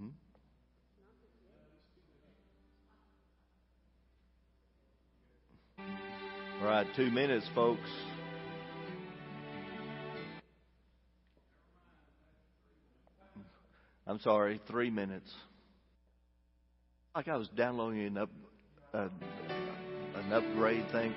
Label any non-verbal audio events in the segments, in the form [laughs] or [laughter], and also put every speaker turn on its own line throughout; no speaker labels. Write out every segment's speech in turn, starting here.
Mm-hmm. All right, two minutes, folks. I'm sorry, three minutes. Like I was downloading an, up, uh, an upgrade thing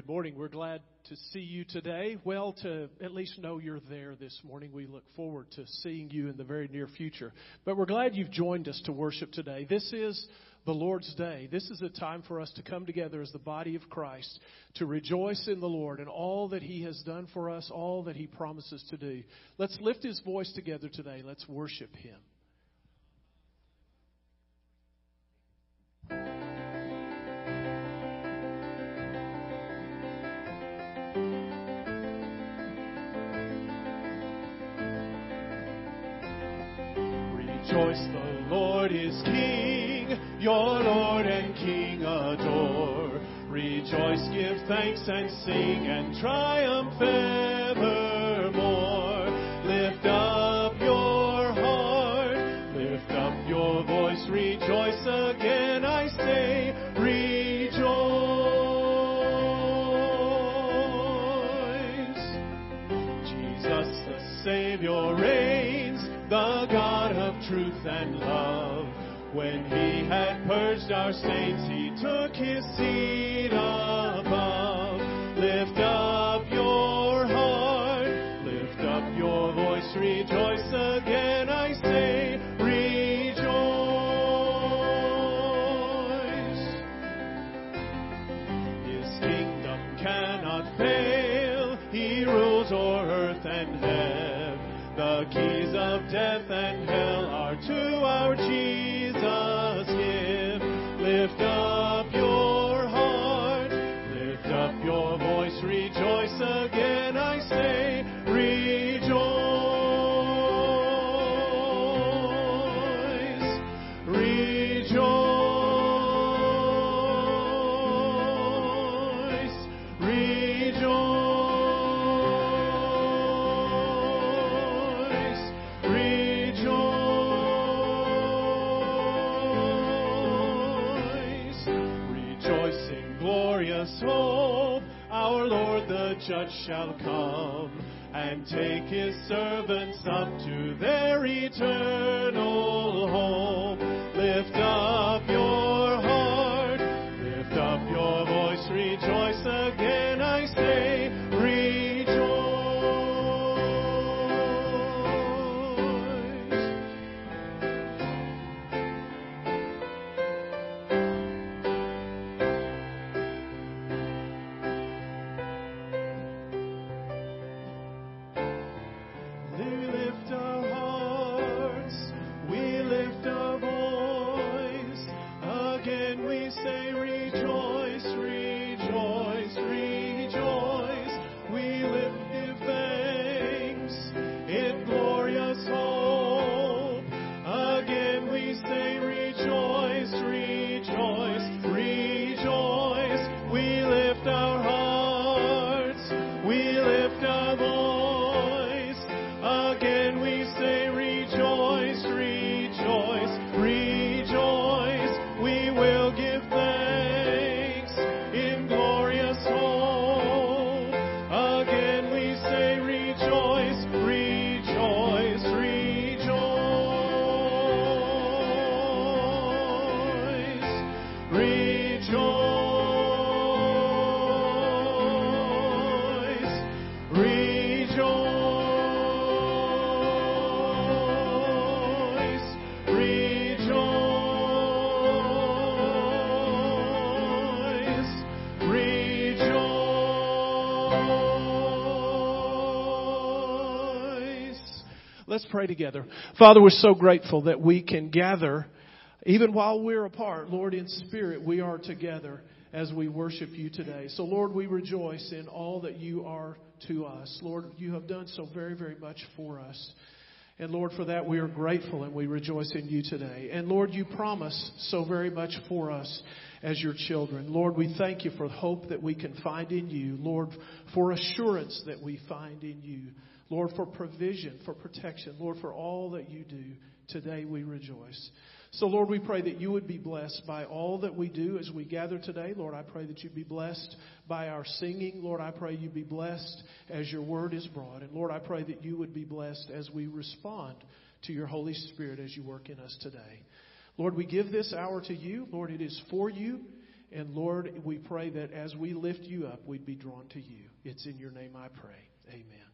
Good morning. We're glad to see you today. Well, to at least know you're there this morning. We look forward to seeing you in the very near future. But we're glad you've joined us to worship today. This is the Lord's Day. This is a time for us to come together as the body of Christ to rejoice in the Lord and all that He has done for us, all that He promises to do. Let's lift His voice together today. Let's worship Him.
The Lord is King, your Lord and King adore. Rejoice, give thanks and sing and triumph evermore. Truth and love. When he had purged our saints, he took his seat above. Hope. Our Lord the judge shall come and take his servants up to their eternal
Let's pray together. Father, we're so grateful that we can gather even while we're apart. Lord, in spirit, we are together as we worship you today. So, Lord, we rejoice in all that you are to us. Lord, you have done so very, very much for us. And Lord, for that we are grateful and we rejoice in you today. And Lord, you promise so very much for us as your children. Lord, we thank you for hope that we can find in you. Lord, for assurance that we find in you. Lord, for provision, for protection. Lord, for all that you do. Today we rejoice. So, Lord, we pray that you would be blessed by all that we do as we gather today. Lord, I pray that you be blessed by our singing. Lord, I pray you be blessed as your word is brought. And Lord, I pray that you would be blessed as we respond to your Holy Spirit as you work in us today. Lord, we give this hour to you. Lord, it is for you. And Lord, we pray that as we lift you up, we'd be drawn to you. It's in your name I pray. Amen.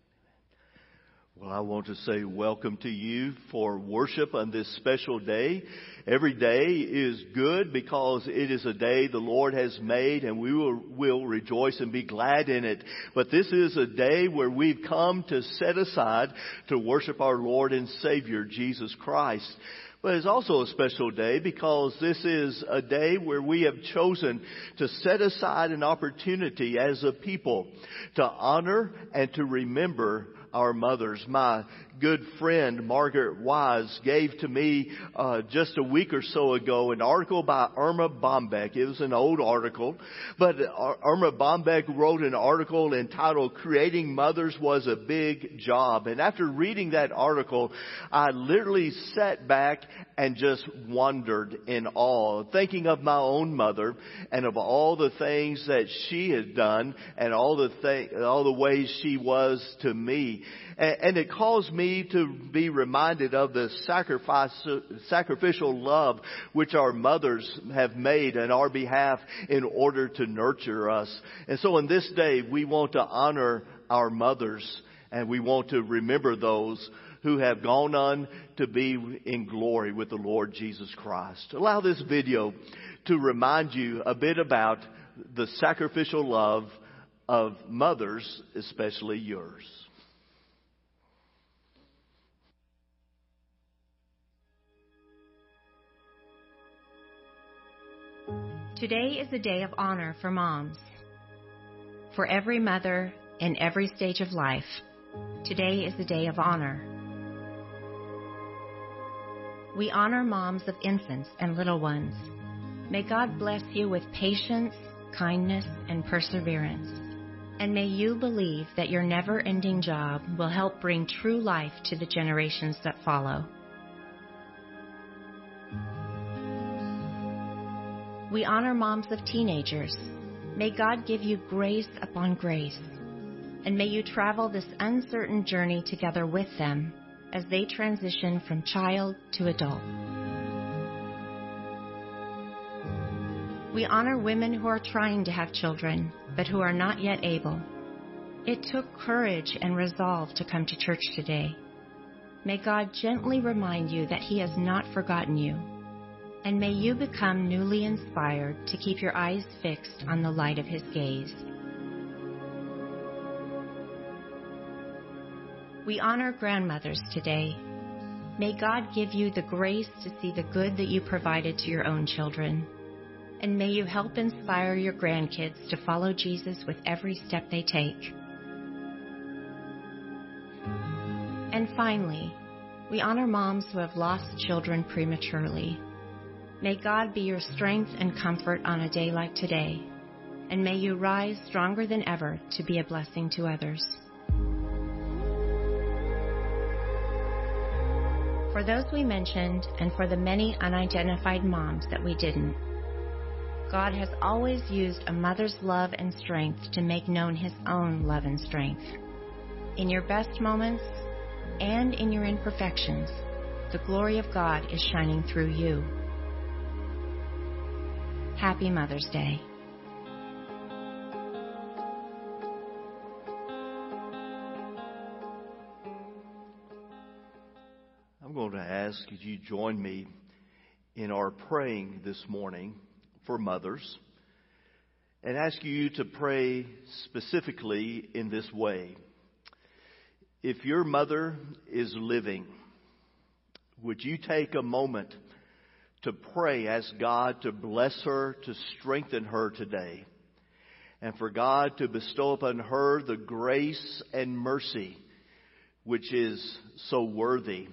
Well, I want to say welcome to you for worship on this special day. Every day is good because it is a day the Lord has made and we will, will rejoice and be glad in it. But this is a day where we've come to set aside to worship our Lord and Savior, Jesus Christ. But it's also a special day because this is a day where we have chosen to set aside an opportunity as a people to honor and to remember our mothers. My good friend Margaret Wise gave to me uh, just a week or so ago an article by Erma Bombeck. It was an old article, but Erma Bombeck wrote an article entitled "Creating Mothers Was a Big Job." And after reading that article, I literally sat back and just wondered in awe, thinking of my own mother and of all the things that she had done and all the th- all the ways she was to me. And, it caused me to be reminded of the sacrifice, sacrificial love which our mothers have made on our behalf in order to nurture us. And so on this day, we want to honor our mothers and we want to remember those who have gone on to be in glory with the Lord Jesus Christ. Allow this video to remind you a bit about the sacrificial love of mothers, especially yours.
Today is a day of honor for moms. For every mother in every stage of life, today is a day of honor. We honor moms of infants and little ones. May God bless you with patience, kindness, and perseverance. And may you believe that your never ending job will help bring true life to the generations that follow. We honor moms of teenagers. May God give you grace upon grace. And may you travel this uncertain journey together with them as they transition from child to adult. We honor women who are trying to have children, but who are not yet able. It took courage and resolve to come to church today. May God gently remind you that He has not forgotten you. And may you become newly inspired to keep your eyes fixed on the light of His gaze. We honor grandmothers today. May God give you the grace to see the good that you provided to your own children. And may you help inspire your grandkids to follow Jesus with every step they take. And finally, we honor moms who have lost children prematurely. May God be your strength and comfort on a day like today, and may you rise stronger than ever to be a blessing to others. For those we mentioned, and for the many unidentified moms that we didn't, God has always used a mother's love and strength to make known His own love and strength. In your best moments, and in your imperfections, the glory of God is shining through you. Happy Mother's Day.
I'm going to ask if you join me in our praying this morning for mothers and ask you to pray specifically in this way. If your mother is living, would you take a moment to pray, ask God to bless her, to strengthen her today, and for God to bestow upon her the grace and mercy which is so worthy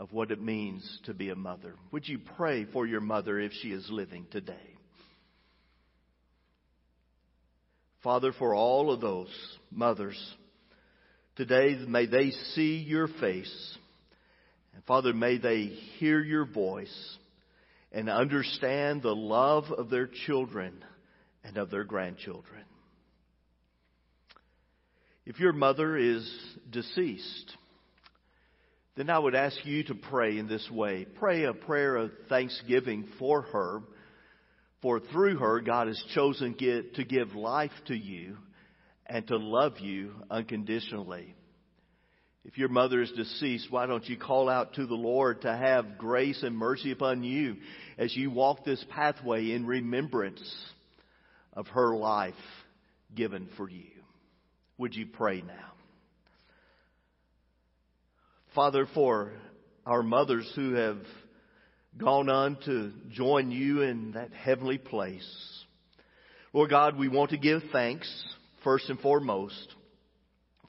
of what it means to be a mother. Would you pray for your mother if she is living today? Father, for all of those mothers, Today, may they see your face. And Father, may they hear your voice and understand the love of their children and of their grandchildren. If your mother is deceased, then I would ask you to pray in this way. Pray a prayer of thanksgiving for her, for through her, God has chosen to give life to you and to love you unconditionally. If your mother is deceased, why don't you call out to the Lord to have grace and mercy upon you as you walk this pathway in remembrance of her life given for you? Would you pray now? Father, for our mothers who have gone on to join you in that heavenly place, Lord God, we want to give thanks first and foremost.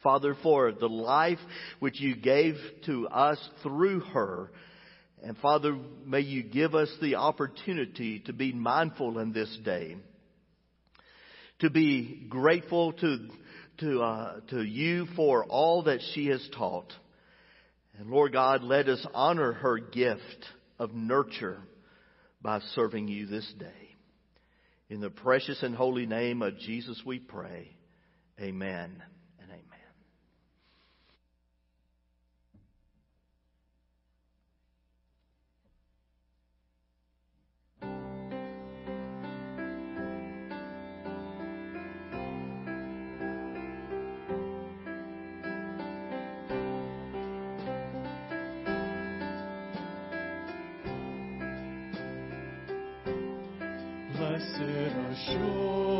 Father, for the life which you gave to us through her. And Father, may you give us the opportunity to be mindful in this day, to be grateful to, to, uh, to you for all that she has taught. And Lord God, let us honor her gift of nurture by serving you this day. In the precious and holy name of Jesus we pray. Amen.
Assurance,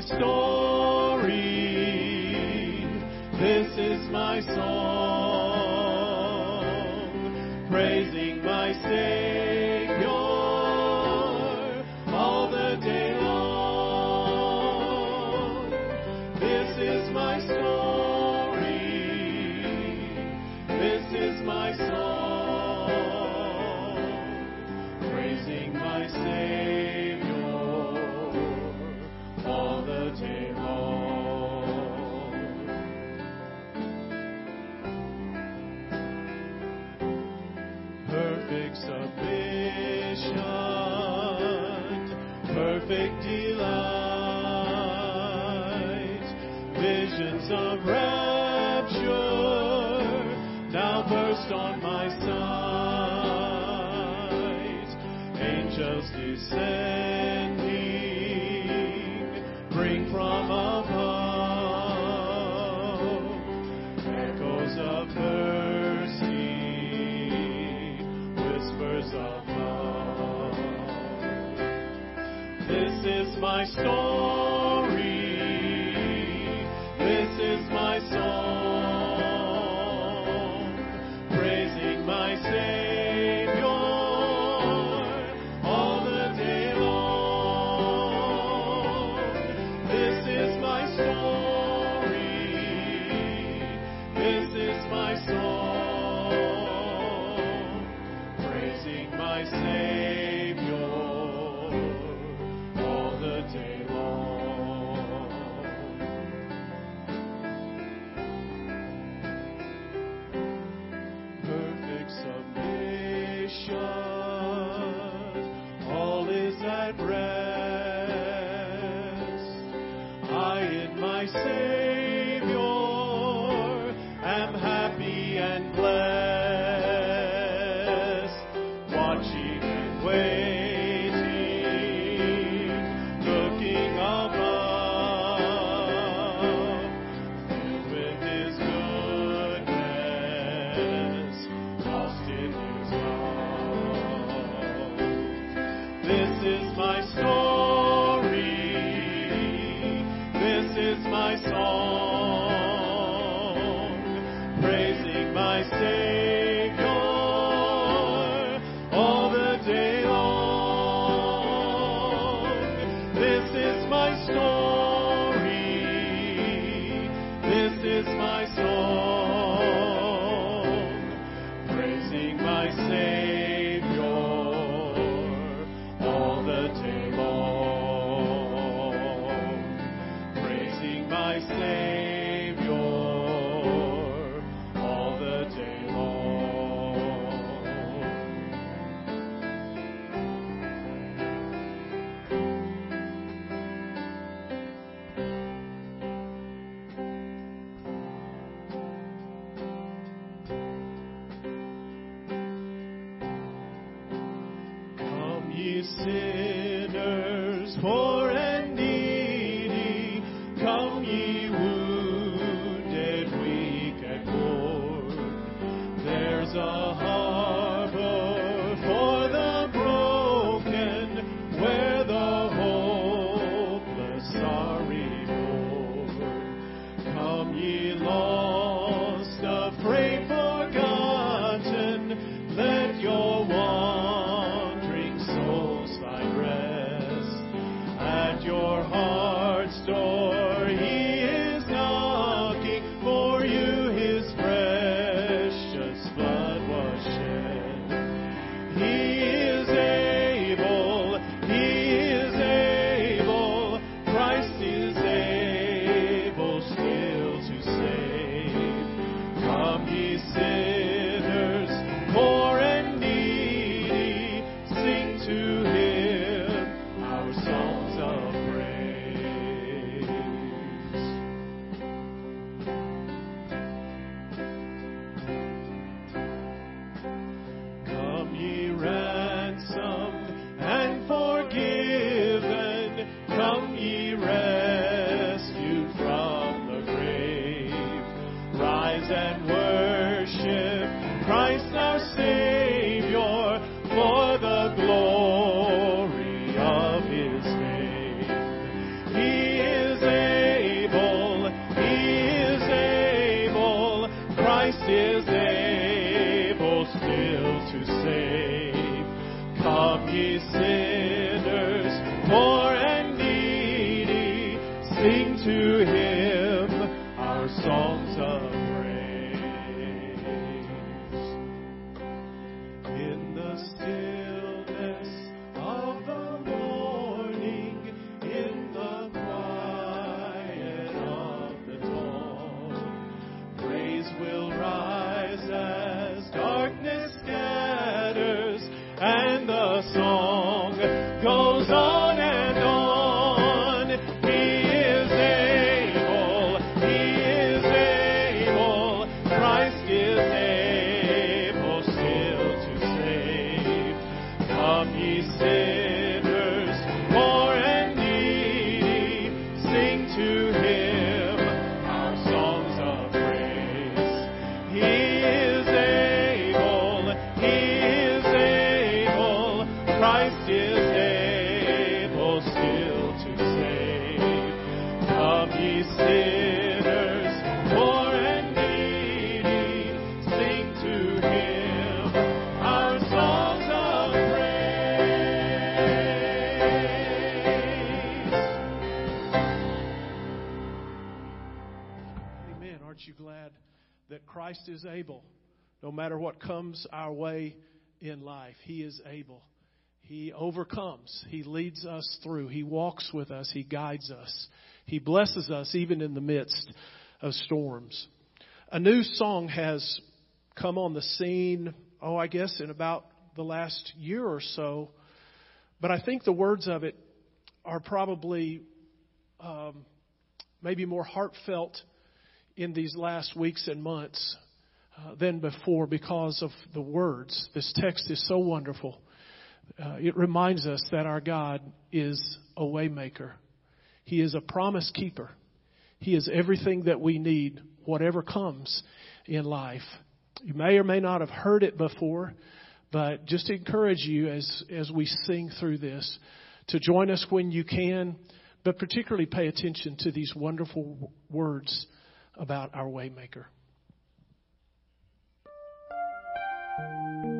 my story. perfect submission, perfect delight, visions of rapture now burst on my sight, angels
descend. soul. Matter what comes our way in life? He is able. He overcomes. He leads us through. He walks with us. He guides us. He blesses us even in the midst of storms. A new song has come on the scene, oh, I guess in about the last year or so. But I think the words of it are probably um, maybe more heartfelt in these last weeks and months uh, than before because of the words. This text is so wonderful. Uh, it reminds us that our God is a waymaker. He is a promise keeper. He is everything that we need, whatever comes in life. You may or may not have heard it before, but just to encourage you as, as we sing through this to join us when you can, but particularly pay attention to these wonderful words about our waymaker.
thank you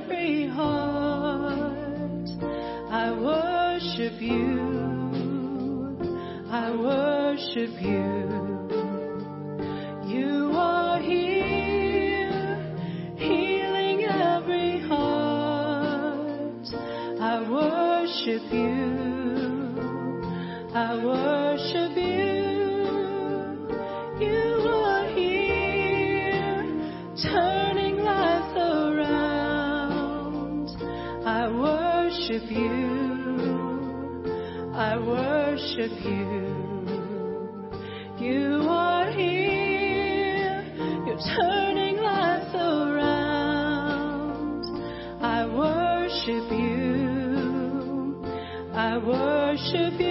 you. I worship you. You are here, healing every heart. I worship you. Worship you. You are here, you're turning lives around. I worship you. I worship you.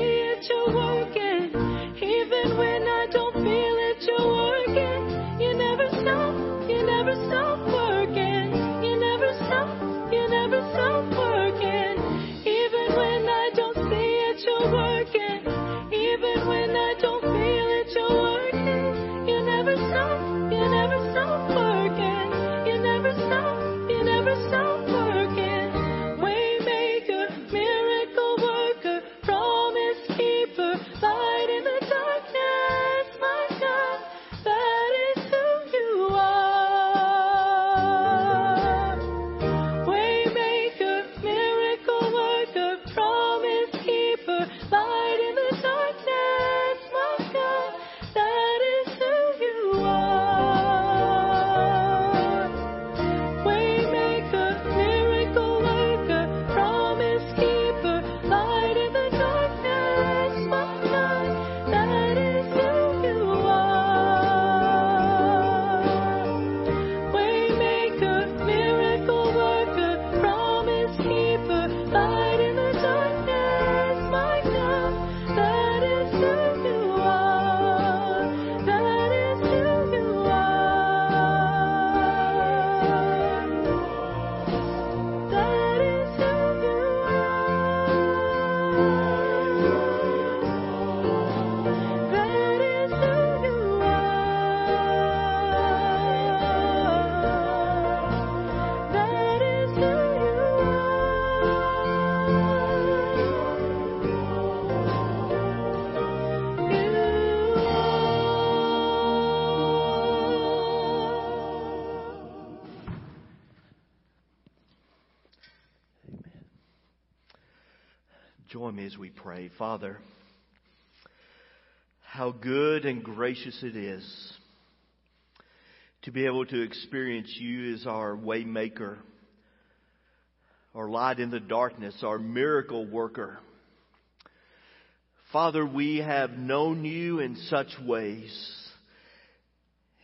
Me as we pray. Father, how good and gracious it is to be able to experience you as our waymaker, our light in the darkness, our miracle worker. Father, we have known you in such ways.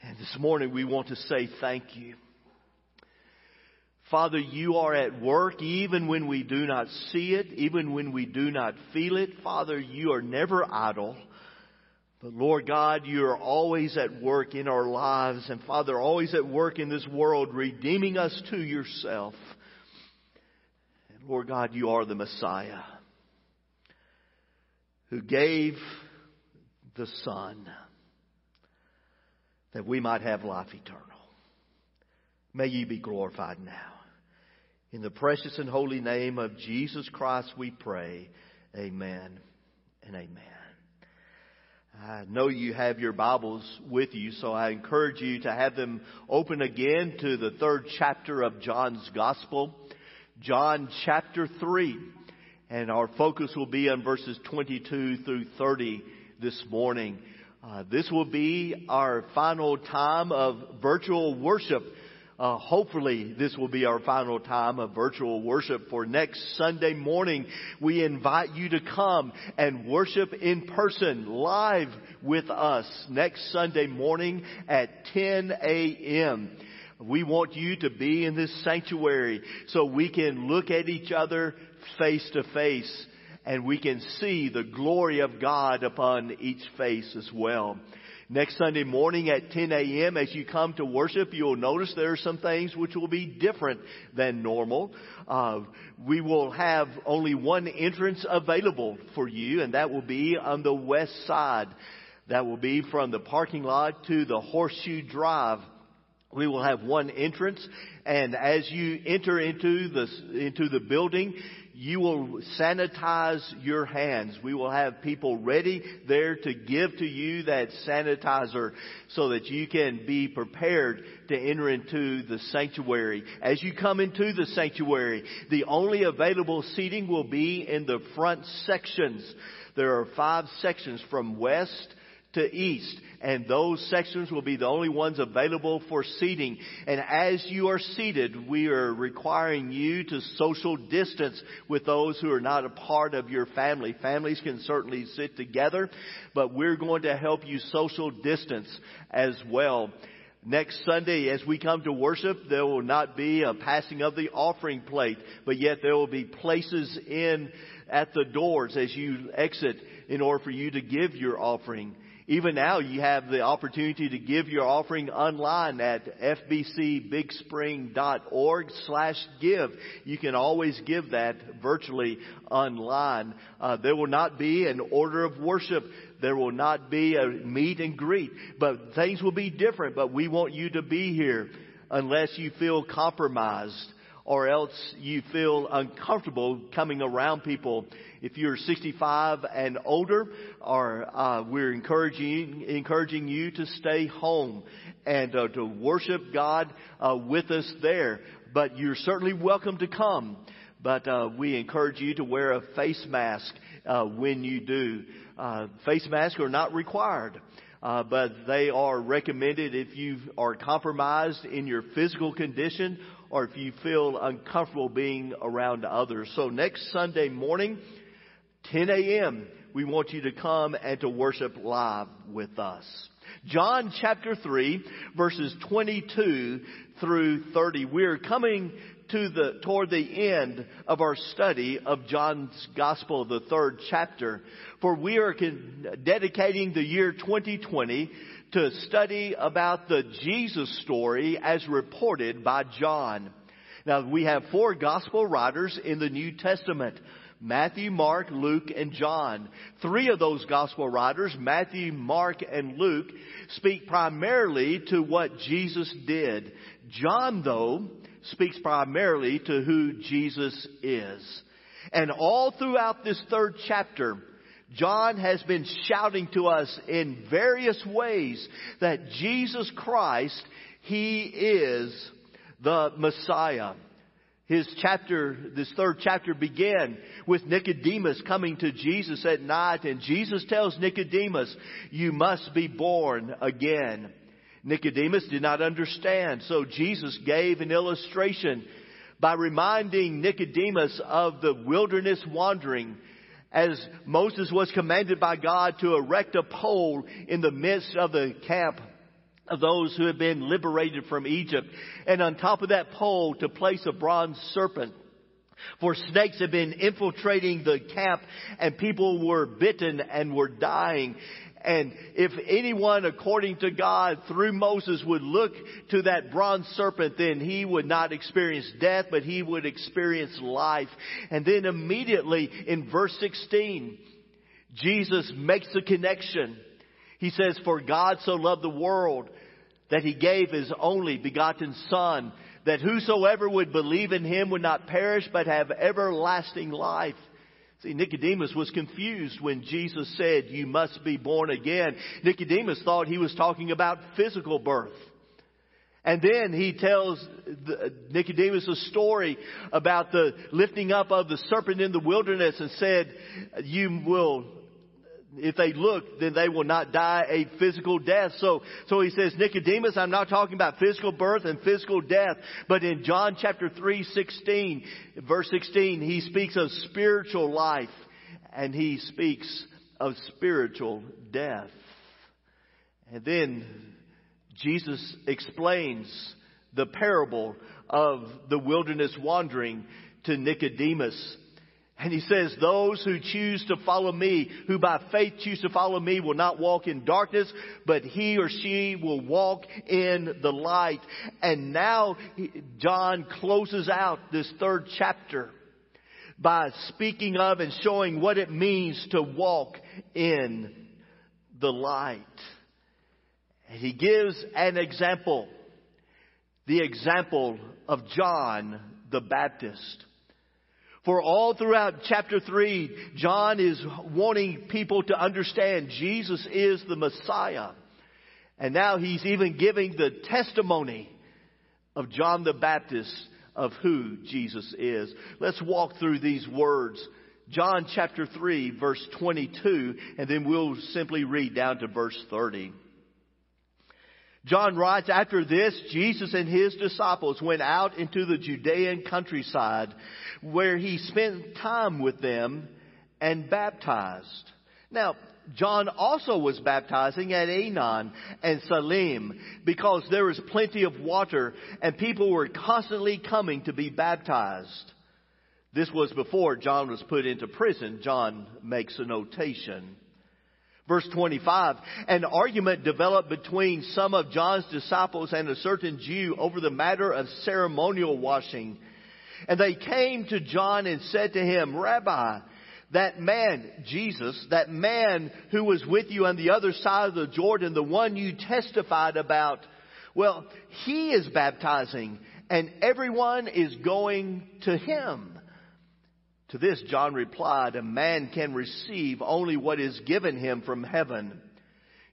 And this morning we want to say thank you. Father, you are at work even when we do not see it, even when we do not feel it. Father, you are never idle. But Lord God, you are always at work in our lives. And Father, always at work in this world, redeeming us to yourself. And Lord God, you are the Messiah who gave the Son that we might have life eternal. May you be glorified now. In the precious and holy name of Jesus Christ we pray. Amen and amen. I know you have your Bibles with you, so I encourage you to have them open again to the third chapter of John's Gospel, John chapter 3. And our focus will be on verses 22 through 30 this morning. Uh, this will be our final time of virtual worship. Uh, hopefully this will be our final time of virtual worship for next Sunday morning. We invite you to come and worship in person live with us next Sunday morning at 10 a.m. We want you to be in this sanctuary so we can look at each other face to face and we can see the glory of God upon each face as well. Next Sunday morning at 10 a.m. as you come to worship, you'll notice there are some things which will be different than normal. Uh, we will have only one entrance available for you and that will be on the west side. That will be from the parking lot to the horseshoe drive. We will have one entrance and as you enter into the, into the building, you will sanitize your hands. We will have people ready there to give to you that sanitizer so that you can be prepared to enter into the sanctuary. As you come into the sanctuary, the only available seating will be in the front sections. There are five sections from west to east. And those sections will be the only ones available for seating. And as you are seated, we are requiring you to social distance with those who are not a part of your family. Families can certainly sit together, but we're going to help you social distance as well. Next Sunday, as we come to worship, there will not be a passing of the offering plate, but yet there will be places in at the doors as you exit in order for you to give your offering. Even now, you have the opportunity to give your offering online at fbcbigspring.org slash give. You can always give that virtually online. Uh, there will not be an order of worship. There will not be a meet and greet, but things will be different. But we want you to be here unless you feel compromised or else you feel uncomfortable coming around people. If you're 65 and older, or uh, we're encouraging encouraging you to stay home and uh, to worship God uh, with us there. But you're certainly welcome to come. But uh, we encourage you to wear a face mask uh, when you do. Uh, face masks are not required. Uh, but they are recommended if you are compromised in your physical condition or if you feel uncomfortable being around others. So next Sunday morning, 10 a.m., we want you to come and to worship live with us. John chapter 3 verses 22 through 30. We're coming to the, toward the end of our study of John's Gospel, the third chapter. For we are dedicating the year 2020 to study about the Jesus story as reported by John. Now we have four gospel writers in the New Testament. Matthew, Mark, Luke, and John. Three of those gospel writers, Matthew, Mark, and Luke, speak primarily to what Jesus did. John, though, speaks primarily to who Jesus is. And all throughout this third chapter, John has been shouting to us in various ways that Jesus Christ, He is the Messiah. His chapter, this third chapter began with Nicodemus coming to Jesus at night and Jesus tells Nicodemus, you must be born again. Nicodemus did not understand, so Jesus gave an illustration by reminding Nicodemus of the wilderness wandering as Moses was commanded by God to erect a pole in the midst of the camp of those who had been liberated from Egypt. And on top of that pole to place a bronze serpent. For snakes had been infiltrating the camp and people were bitten and were dying. And if anyone, according to God, through Moses would look to that bronze serpent, then he would not experience death, but he would experience life. And then immediately in verse 16, Jesus makes the connection. He says, For God so loved the world that he gave his only begotten son, that whosoever would believe in him would not perish, but have everlasting life. See, Nicodemus was confused when Jesus said, you must be born again. Nicodemus thought he was talking about physical birth. And then he tells Nicodemus a story about the lifting up of the serpent in the wilderness and said, you will if they look, then they will not die a physical death. So, so he says, Nicodemus, I'm not talking about physical birth and physical death, but in John chapter 3, 16, verse 16, he speaks of spiritual life and he speaks of spiritual death. And then Jesus explains the parable of the wilderness wandering to Nicodemus. And he says, those who choose to follow me, who by faith choose to follow me will not walk in darkness, but he or she will walk in the light. And now John closes out this third chapter by speaking of and showing what it means to walk in the light. And he gives an example. The example of John the Baptist. For all throughout chapter 3, John is wanting people to understand Jesus is the Messiah. And now he's even giving the testimony of John the Baptist of who Jesus is. Let's walk through these words. John chapter 3 verse 22 and then we'll simply read down to verse 30. John writes, after this, Jesus and his disciples went out into the Judean countryside where he spent time with them and baptized. Now, John also was baptizing at Aenon and Salim because there was plenty of water and people were constantly coming to be baptized. This was before John was put into prison. John makes a notation. Verse 25, an argument developed between some of John's disciples and a certain Jew over the matter of ceremonial washing. And they came to John and said to him, Rabbi, that man, Jesus, that man who was with you on the other side of the Jordan, the one you testified about, well, he is baptizing and everyone is going to him. To this, John replied, A man can receive only what is given him from heaven.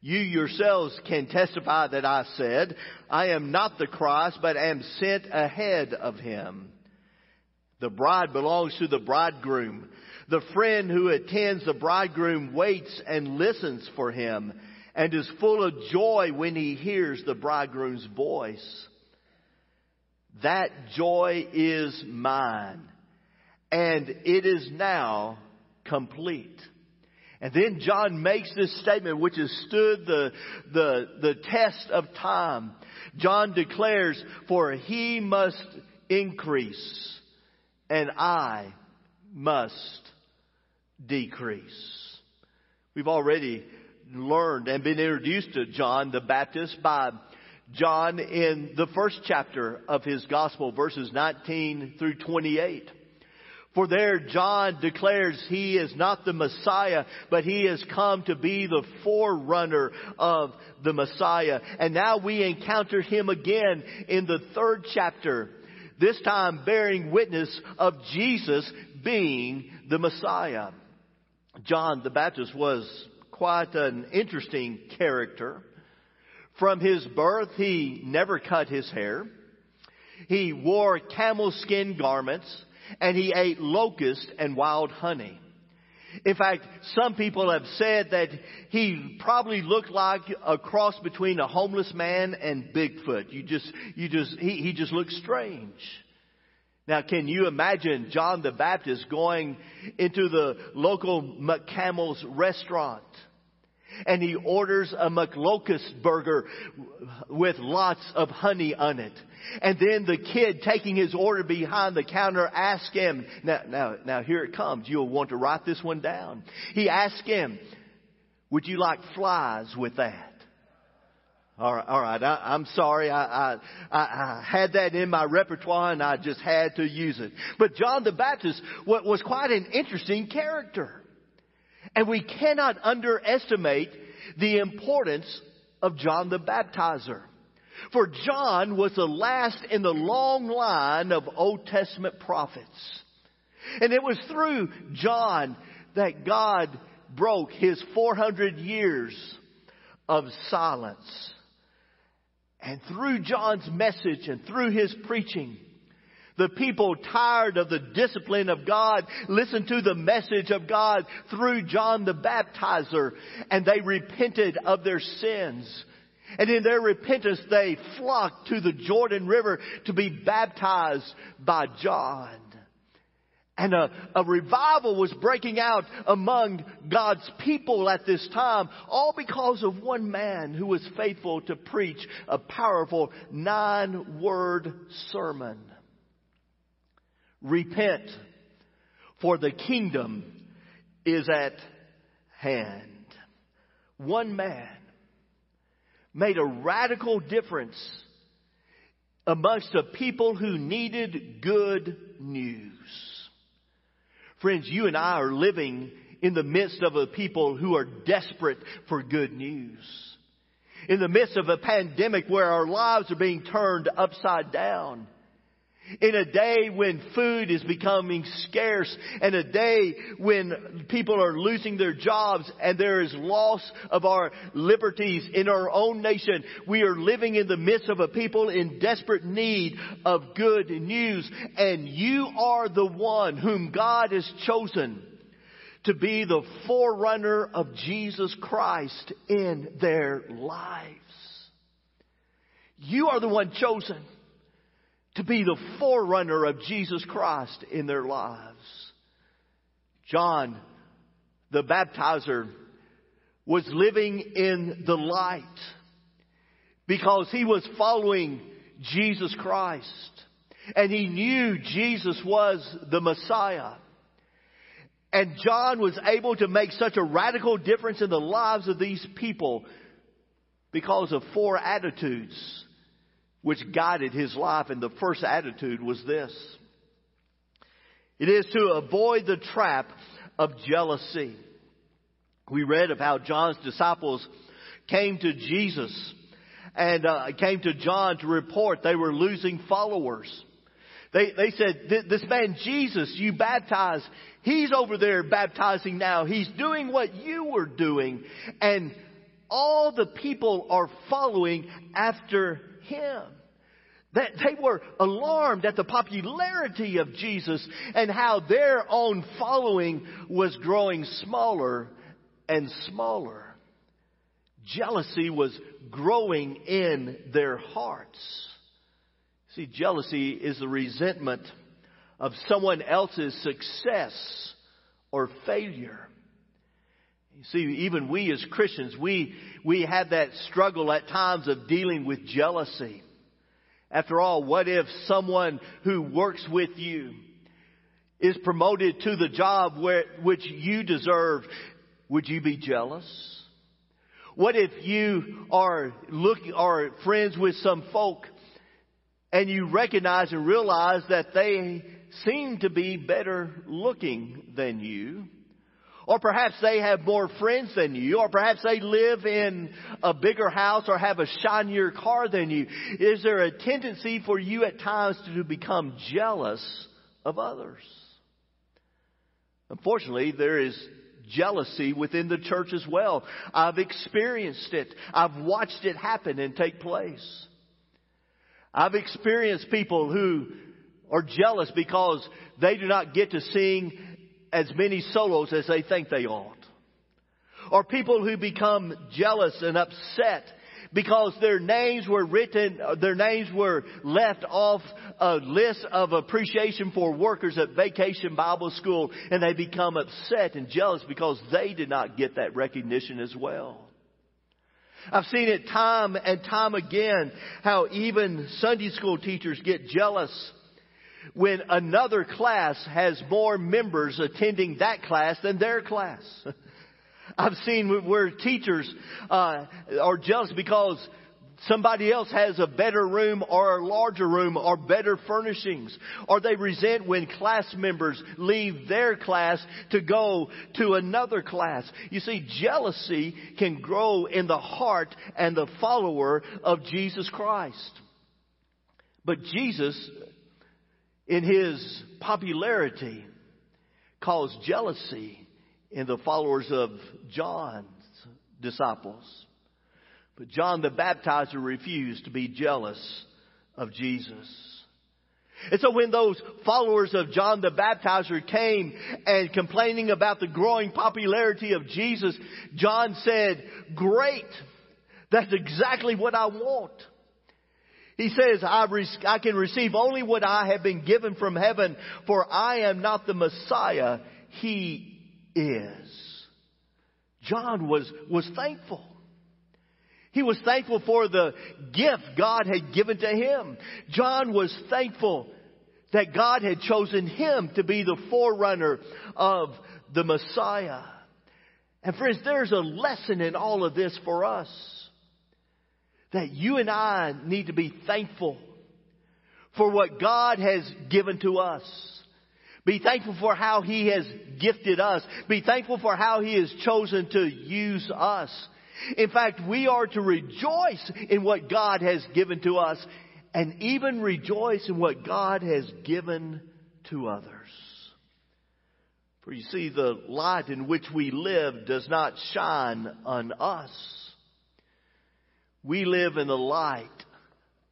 You yourselves can testify that I said, I am not the Christ, but am sent ahead of him. The bride belongs to the bridegroom. The friend who attends the bridegroom waits and listens for him and is full of joy when he hears the bridegroom's voice. That joy is mine and it is now complete. And then John makes this statement which has stood the, the, the test of time. John declares, for he must increase and I must decrease. We've already learned and been introduced to John the Baptist by John in the first chapter of his gospel, verses 19 through 28. For there John declares he is not the Messiah, but he has come to be the forerunner of the Messiah. And now we encounter him again in the third chapter, this time bearing witness of Jesus being the Messiah. John the Baptist was quite an interesting character. From his birth, he never cut his hair. He wore camel skin garments and he ate locusts and wild honey. In fact, some people have said that he probably looked like a cross between a homeless man and Bigfoot. You just, you just, he, he just looked strange. Now, can you imagine John the Baptist going into the local McCamel's restaurant? And he orders a McLocust burger with lots of honey on it. And then the kid taking his order behind the counter asks him, now, now, now here it comes. You'll want to write this one down. He asks him, would you like flies with that? All right, all right. I, am sorry. I, I, I had that in my repertoire and I just had to use it. But John the Baptist was quite an interesting character. And we cannot underestimate the importance of John the Baptizer. For John was the last in the long line of Old Testament prophets. And it was through John that God broke his 400 years of silence. And through John's message and through his preaching, the people tired of the discipline of God listened to the message of God through John the Baptizer and they repented of their sins. And in their repentance they flocked to the Jordan River to be baptized by John. And a, a, revival was breaking out among God's people at this time, all because of one man who was faithful to preach a powerful nine word sermon. Repent, for the kingdom is at hand. One man made a radical difference amongst a people who needed good news. Friends, you and I are living in the midst of a people who are desperate for good news. In the midst of a pandemic where our lives are being turned upside down In a day when food is becoming scarce and a day when people are losing their jobs and there is loss of our liberties in our own nation, we are living in the midst of a people in desperate need of good news. And you are the one whom God has chosen to be the forerunner of Jesus Christ in their lives. You are the one chosen to be the forerunner of Jesus Christ in their lives. John, the baptizer, was living in the light because he was following Jesus Christ and he knew Jesus was the Messiah. And John was able to make such a radical difference in the lives of these people because of four attitudes which guided his life. And the first attitude was this. It is to avoid the trap of jealousy. We read of how John's disciples came to Jesus and uh, came to John to report they were losing followers. They, they said, this man Jesus you baptized, he's over there baptizing now. He's doing what you were doing. And all the people are following after him. That they were alarmed at the popularity of Jesus and how their own following was growing smaller and smaller. Jealousy was growing in their hearts. See, jealousy is the resentment of someone else's success or failure. You see, even we as Christians, we, we have that struggle at times of dealing with jealousy. After all, what if someone who works with you is promoted to the job where, which you deserve? Would you be jealous? What if you are looking, are friends with some folk and you recognize and realize that they seem to be better looking than you? Or perhaps they have more friends than you, or perhaps they live in a bigger house or have a shinier car than you. Is there a tendency for you at times to become jealous of others? Unfortunately, there is jealousy within the church as well. I've experienced it. I've watched it happen and take place. I've experienced people who are jealous because they do not get to sing as many solos as they think they ought. Or people who become jealous and upset because their names were written, their names were left off a list of appreciation for workers at Vacation Bible School and they become upset and jealous because they did not get that recognition as well. I've seen it time and time again how even Sunday school teachers get jealous when another class has more members attending that class than their class. [laughs] I've seen where teachers uh, are jealous because somebody else has a better room or a larger room or better furnishings. Or they resent when class members leave their class to go to another class. You see, jealousy can grow in the heart and the follower of Jesus Christ. But Jesus in his popularity caused jealousy in the followers of John's disciples. But John the Baptizer refused to be jealous of Jesus. And so when those followers of John the Baptizer came and complaining about the growing popularity of Jesus, John said, great. That's exactly what I want. He says, I, I can receive only what I have been given from heaven, for I am not the Messiah. He is. John was, was thankful. He was thankful for the gift God had given to him. John was thankful that God had chosen him to be the forerunner of the Messiah. And friends, there's a lesson in all of this for us that you and I need to be thankful for what God has given to us. Be thankful for how He has gifted us. Be thankful for how He has chosen to use us. In fact, we are to rejoice in what God has given to us and even rejoice in what God has given to others. For you see, the light in which we live does not shine on us. We live in the light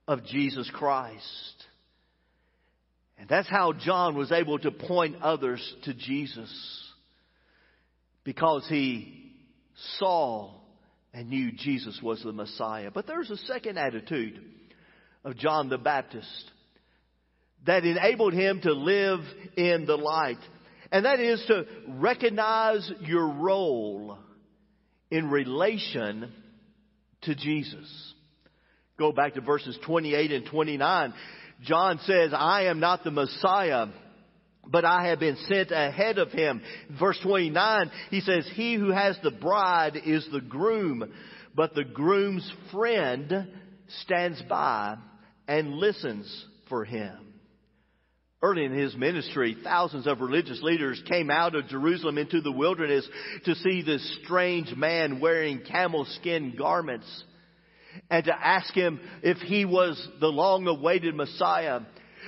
of Jesus Christ. And that's how John was able to point others to Jesus. Because he saw and knew Jesus was the Messiah. But there's a second attitude of John the Baptist that enabled him to live in the light. And that is to recognize your role in relation to Jesus. Go back to verses 28 and 29. John says, I am not the Messiah, but I have been sent ahead of him. Verse 29, he says, He who has the bride is the groom, but the groom's friend stands by and listens for him. Early in his ministry, thousands of religious leaders came out of Jerusalem into the wilderness to see this strange man wearing camel skin garments and to ask him if he was the long awaited Messiah.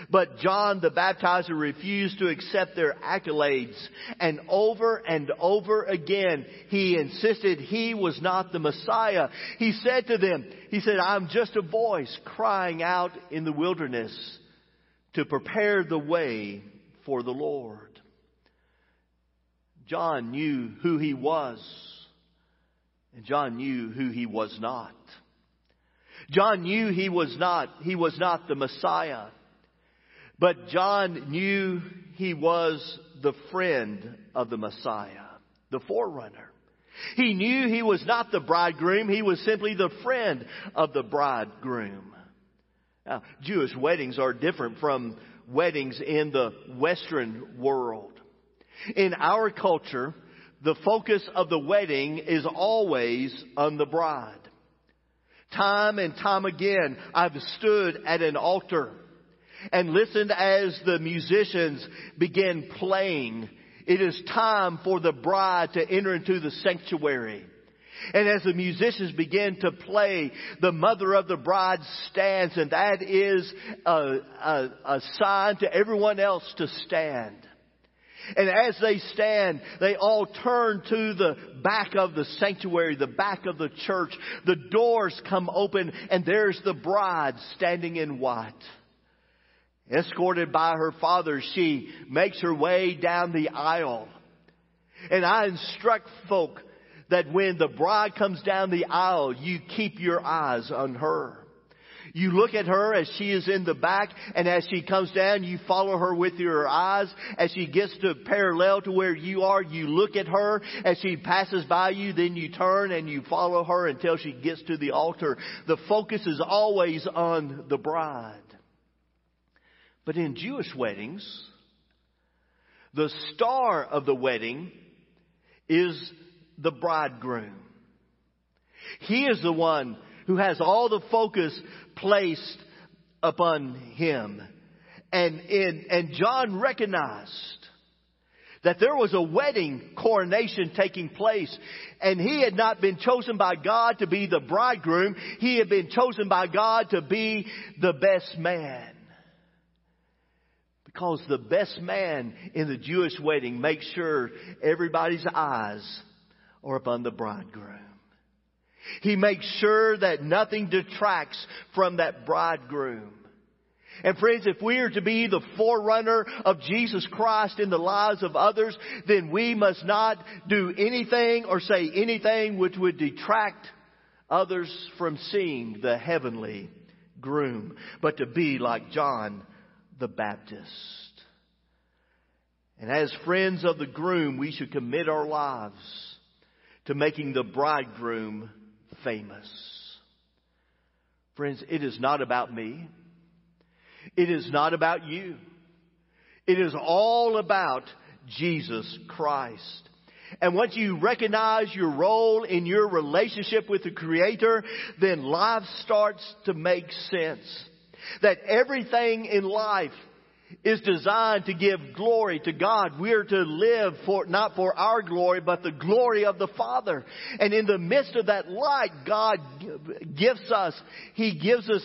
But John the baptizer refused to accept their accolades. And over and over again, he insisted he was not the Messiah. He said to them, he said, I'm just a voice crying out in the wilderness to prepare the way for the Lord. John knew who he was, and John knew who he was not. John knew he was not, he was not the Messiah. But John knew he was the friend of the Messiah, the forerunner. He knew he was not the bridegroom, he was simply the friend of the bridegroom. Now, Jewish weddings are different from weddings in the Western world. In our culture, the focus of the wedding is always on the bride. Time and time again, I've stood at an altar and listened as the musicians began playing. It is time for the bride to enter into the sanctuary. And as the musicians begin to play, the mother of the bride stands, and that is a, a, a sign to everyone else to stand. And as they stand, they all turn to the back of the sanctuary, the back of the church. The doors come open and there's the bride standing in white. Escorted by her father, she makes her way down the aisle. And I instruct folk that when the bride comes down the aisle, you keep your eyes on her. You look at her as she is in the back, and as she comes down, you follow her with your eyes. As she gets to parallel to where you are, you look at her. As she passes by you, then you turn and you follow her until she gets to the altar. The focus is always on the bride. But in Jewish weddings, the star of the wedding is the bridegroom. He is the one who has all the focus placed upon him. And, in, and John recognized that there was a wedding coronation taking place and he had not been chosen by God to be the bridegroom. He had been chosen by God to be the best man. Because the best man in the Jewish wedding makes sure everybody's eyes are upon the bridegroom. He makes sure that nothing detracts from that bridegroom. And friends, if we are to be the forerunner of Jesus Christ in the lives of others, then we must not do anything or say anything which would detract others from seeing the heavenly groom, but to be like John the Baptist. And as friends of the groom, we should commit our lives to making the bridegroom famous. Friends, it is not about me. It is not about you. It is all about Jesus Christ. And once you recognize your role in your relationship with the Creator, then life starts to make sense. That everything in life is designed to give glory to God. We are to live for, not for our glory, but the glory of the Father. And in the midst of that light, God gives us, He gives us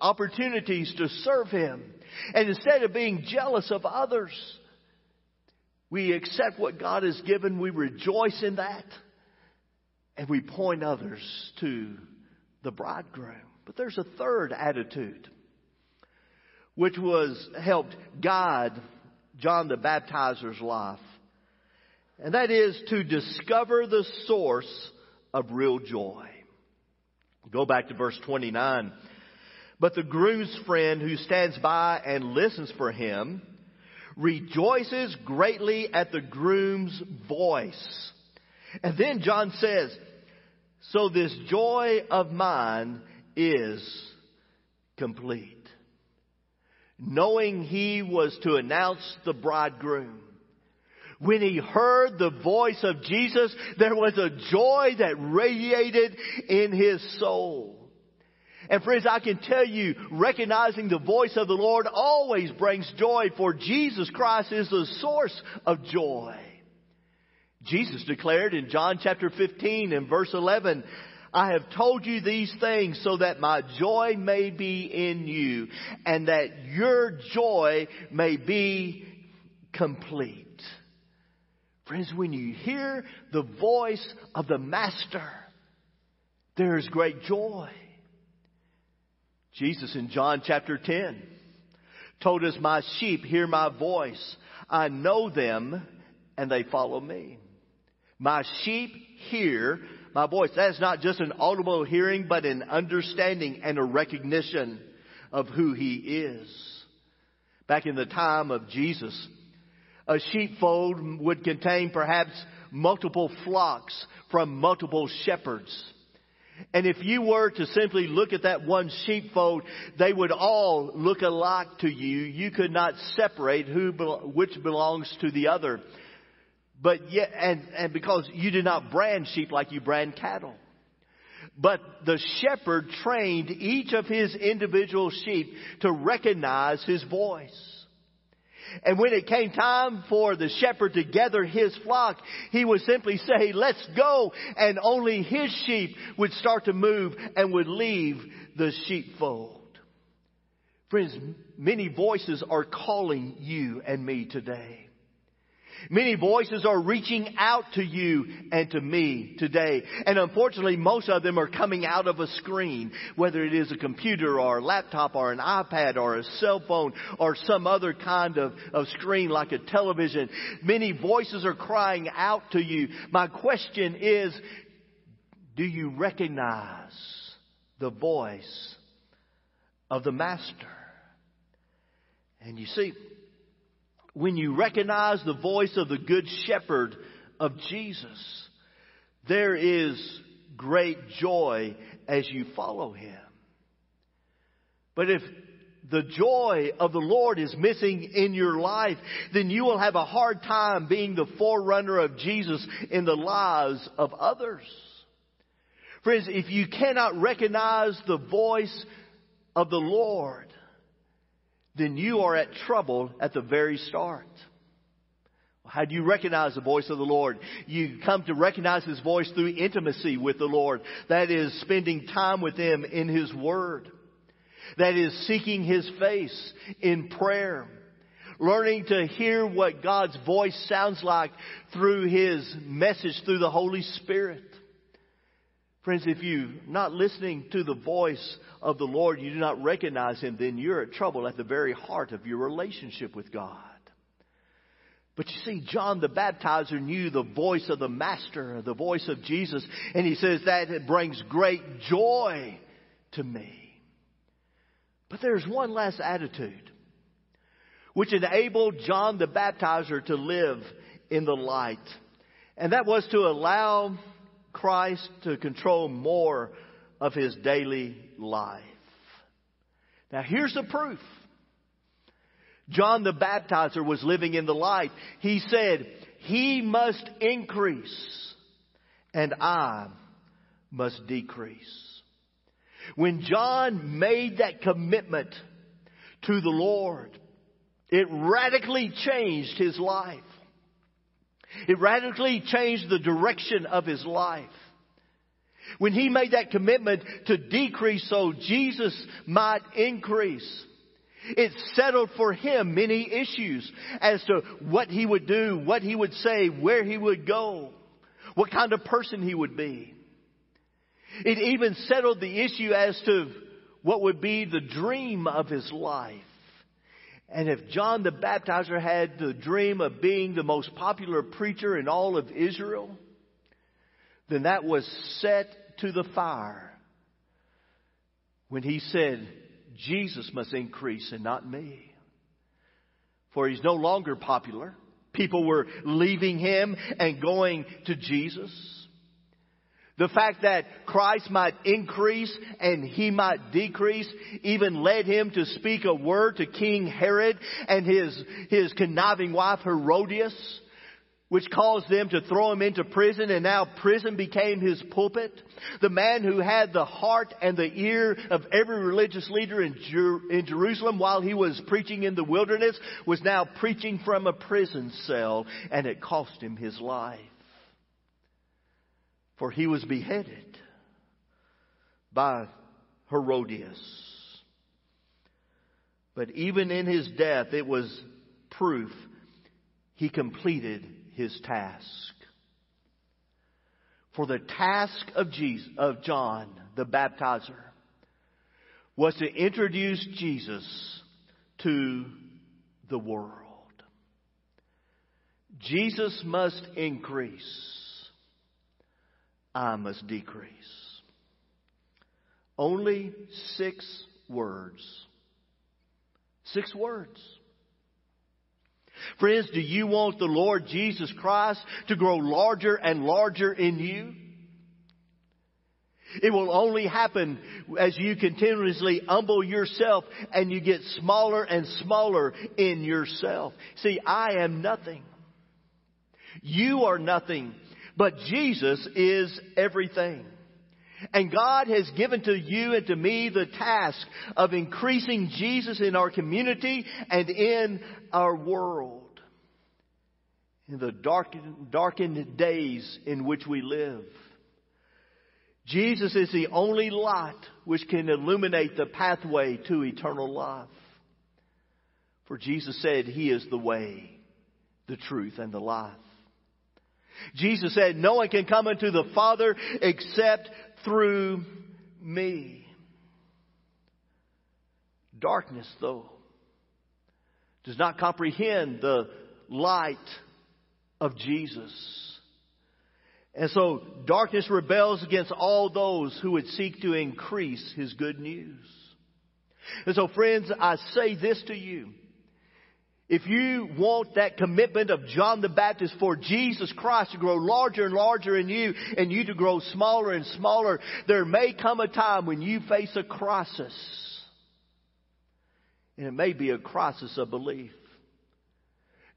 opportunities to serve Him. And instead of being jealous of others, we accept what God has given, we rejoice in that, and we point others to the bridegroom. But there's a third attitude which was helped guide John the Baptizer's life. And that is to discover the source of real joy. Go back to verse 29. But the groom's friend who stands by and listens for him rejoices greatly at the groom's voice. And then John says, so this joy of mine is complete knowing he was to announce the bridegroom. When he heard the voice of Jesus, there was a joy that radiated in his soul. And friends, I can tell you, recognizing the voice of the Lord always brings joy, for Jesus Christ is the source of joy. Jesus declared in John chapter 15 and verse 11, I have told you these things so that my joy may be in you and that your joy may be complete. Friends, when you hear the voice of the Master, there is great joy. Jesus in John chapter 10 told us, My sheep hear my voice. I know them and they follow me. My sheep hear my voice. That is not just an audible hearing, but an understanding and a recognition of who He is. Back in the time of Jesus, a sheepfold would contain perhaps multiple flocks from multiple shepherds. And if you were to simply look at that one sheepfold, they would all look alike to you. You could not separate who, which belongs to the other. But yet, and, and because you do not brand sheep like you brand cattle. But the shepherd trained each of his individual sheep to recognize his voice. And when it came time for the shepherd to gather his flock, he would simply say, let's go. And only his sheep would start to move and would leave the sheepfold. Friends, many voices are calling you and me today. Many voices are reaching out to you and to me today. And unfortunately, most of them are coming out of a screen, whether it is a computer or a laptop or an iPad or a cell phone or some other kind of, of screen like a television. Many voices are crying out to you. My question is, do you recognize the voice of the Master? And you see, when you recognize the voice of the Good Shepherd of Jesus, there is great joy as you follow Him. But if the joy of the Lord is missing in your life, then you will have a hard time being the forerunner of Jesus in the lives of others. Friends, if you cannot recognize the voice of the Lord, then you are at trouble at the very start. How do you recognize the voice of the Lord? You come to recognize His voice through intimacy with the Lord. That is spending time with Him in His Word. That is seeking His face in prayer. Learning to hear what God's voice sounds like through His message through the Holy Spirit. Friends, if you're not listening to the voice of the Lord, you do not recognize Him, then you're at trouble at the very heart of your relationship with God. But you see, John the Baptizer knew the voice of the Master, the voice of Jesus, and he says that it brings great joy to me. But there's one last attitude which enabled John the Baptizer to live in the light. And that was to allow Christ to control more of his daily life. Now here's the proof. John the Baptizer was living in the light. He said, He must increase and I must decrease. When John made that commitment to the Lord, It radically changed his life. It radically changed the direction of his life. When he made that commitment to decrease so Jesus might increase, it settled for him many issues as to what he would do, what he would say, where he would go, what kind of person he would be. It even settled the issue as to what would be the dream of his life. And if John the Baptizer had the dream of being the most popular preacher in all of Israel, then that was set to the fire when he said, Jesus must increase and not me. For he's no longer popular. People were leaving him and going to Jesus. The fact that Christ might increase and he might decrease even led him to speak a word to King Herod and his, his conniving wife Herodias, which caused them to throw him into prison and now prison became his pulpit. The man who had the heart and the ear of every religious leader in, Jer- in Jerusalem while he was preaching in the wilderness was now preaching from a prison cell and it cost him his life for he was beheaded by Herodias. But even in his death, it was proof he completed his task. For the task of Jesus, of John the baptizer was to introduce Jesus to the world. Jesus must increase I must decrease. Only six words. Six words. Friends, do you want the Lord Jesus Christ to grow larger and larger in you? It will only happen as you continuously humble yourself and you get smaller and smaller in yourself. See, I am nothing. You are nothing. But Jesus is everything. And God has given to you and to me the task of increasing Jesus in our community and in our world. In the darkened, darkened days in which we live. Jesus is the only light which can illuminate the pathway to eternal life. For Jesus said He is the way, the truth, and the life. Jesus said, no one can come unto the Father except through me. Darkness, though, does not comprehend the light of Jesus. And so darkness rebels against all those who would seek to increase his good news. And so friends, I say this to you. If you want that commitment of John the Baptist for Jesus Christ to grow larger and larger in you and you to grow smaller and smaller, there may come a time when you face a crisis. And it may be a crisis of belief.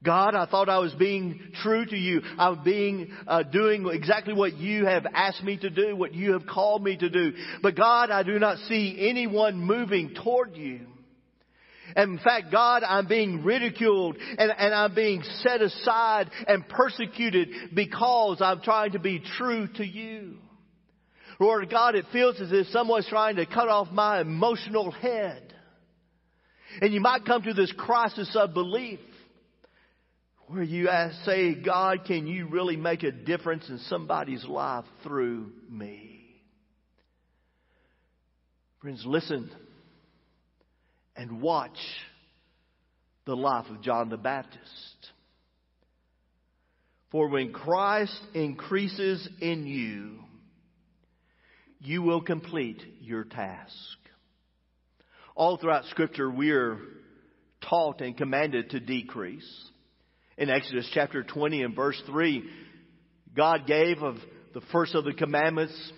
God, I thought I was being true to you. I'm being, uh, doing exactly what you have asked me to do, what you have called me to do. But God, I do not see anyone moving toward you. And in fact, God, I'm being ridiculed and, and I'm being set aside and persecuted because I'm trying to be true to you. Lord God, it feels as if someone's trying to cut off my emotional head. And you might come to this crisis of belief where you ask, say, God, can you really make a difference in somebody's life through me? Friends, listen and watch the life of John the Baptist. For when Christ increases in you, you will complete your task. All throughout Scripture, we are taught and commanded to decrease. In Exodus chapter 20 and verse 3, God gave of the first of the commandments,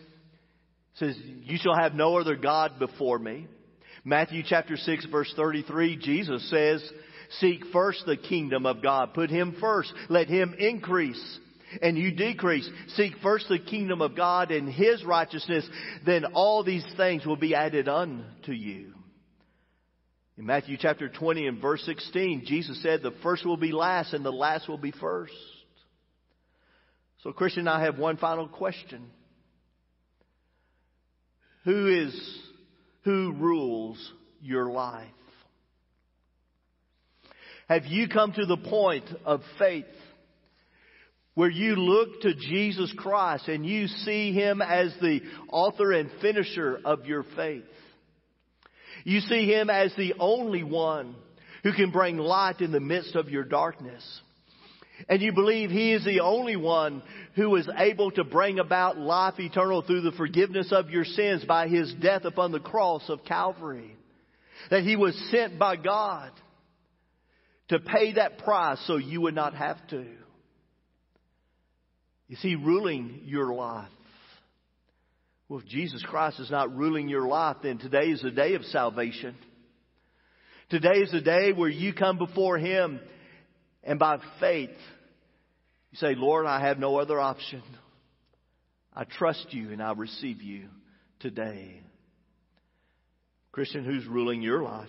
says, You shall have no other God before me. Matthew chapter 6 verse 33, Jesus says, Seek first the kingdom of God. Put Him first. Let Him increase and you decrease. Seek first the kingdom of God and His righteousness. Then all these things will be added unto you. In Matthew chapter 20 and verse 16, Jesus said, The first will be last and the last will be first. So, Christian, I have one final question. Who is, who rules your life? Have you come to the point of faith where you look to Jesus Christ and you see Him as the author and finisher of your faith? You see Him as the only one who can bring light in the midst of your darkness. And you believe He is the only one who is able to bring about life eternal through the forgiveness of your sins by His death upon the cross of Calvary. That He was sent by God to pay that price so you would not have to. Is He ruling your life? Well, if Jesus Christ is not ruling your life, then today is a day of salvation. Today is a day where you come before Him and by faith, you say, Lord, I have no other option. I trust you and I receive you today. Christian, who's ruling your life?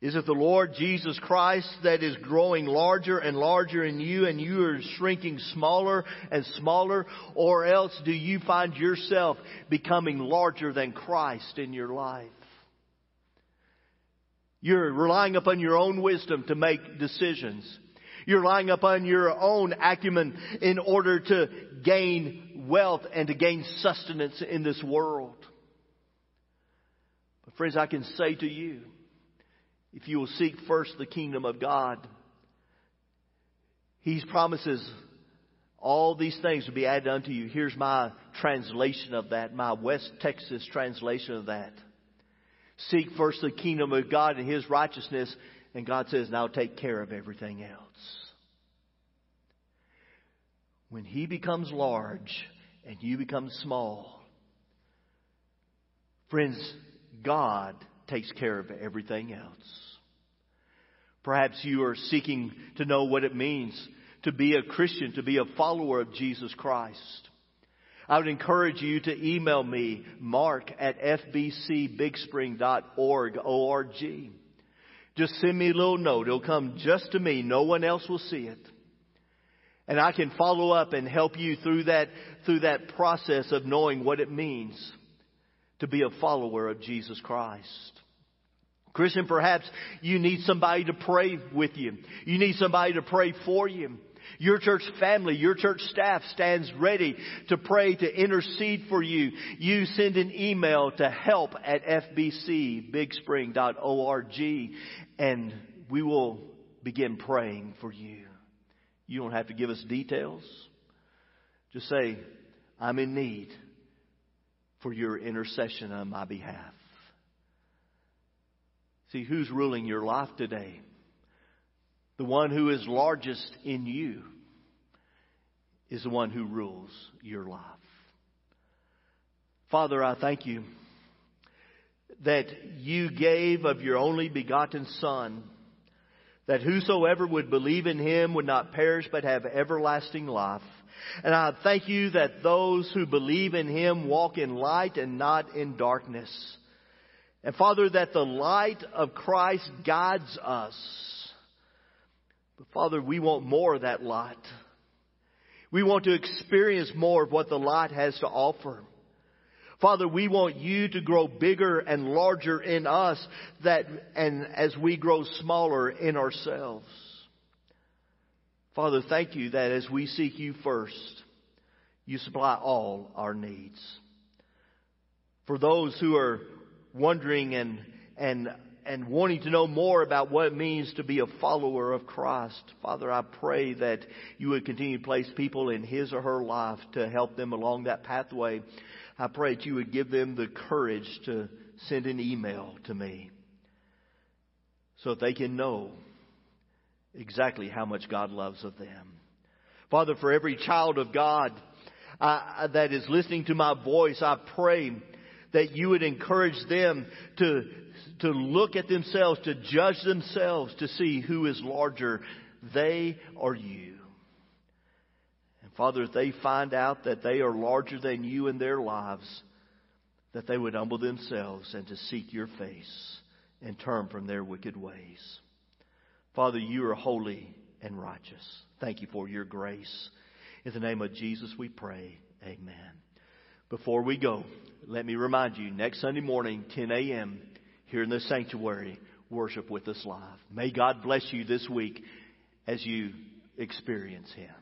Is it the Lord Jesus Christ that is growing larger and larger in you and you are shrinking smaller and smaller? Or else do you find yourself becoming larger than Christ in your life? You're relying upon your own wisdom to make decisions. You're relying upon your own acumen in order to gain wealth and to gain sustenance in this world. But friends, I can say to you, if you will seek first the kingdom of God, He promises all these things will be added unto you. Here's my translation of that, my West Texas translation of that. Seek first the kingdom of God and His righteousness, and God says, now take care of everything else. When He becomes large and you become small, friends, God takes care of everything else. Perhaps you are seeking to know what it means to be a Christian, to be a follower of Jesus Christ. I would encourage you to email me, mark at fbcbigspring.org, O-R-G. Just send me a little note. It'll come just to me. No one else will see it. And I can follow up and help you through that, through that process of knowing what it means to be a follower of Jesus Christ. Christian, perhaps you need somebody to pray with you. You need somebody to pray for you. Your church family, your church staff stands ready to pray, to intercede for you. You send an email to help at fbcbigspring.org and we will begin praying for you. You don't have to give us details. Just say, I'm in need for your intercession on my behalf. See, who's ruling your life today? The one who is largest in you is the one who rules your life. Father, I thank you that you gave of your only begotten Son, that whosoever would believe in him would not perish but have everlasting life. And I thank you that those who believe in him walk in light and not in darkness. And Father, that the light of Christ guides us. But Father, we want more of that light. We want to experience more of what the light has to offer. Father, we want you to grow bigger and larger in us that, and as we grow smaller in ourselves. Father, thank you that as we seek you first, you supply all our needs. For those who are wondering and, and, and wanting to know more about what it means to be a follower of Christ, Father, I pray that you would continue to place people in his or her life to help them along that pathway. I pray that you would give them the courage to send an email to me so that they can know exactly how much God loves of them. Father, for every child of God uh, that is listening to my voice, I pray that you would encourage them to, to look at themselves, to judge themselves, to see who is larger, they or you. And Father, if they find out that they are larger than you in their lives, that they would humble themselves and to seek your face and turn from their wicked ways. Father, you are holy and righteous. Thank you for your grace. In the name of Jesus we pray. Amen. Before we go, let me remind you, next Sunday morning, 10 a.m., here in the sanctuary, worship with us live. May God bless you this week as you experience Him.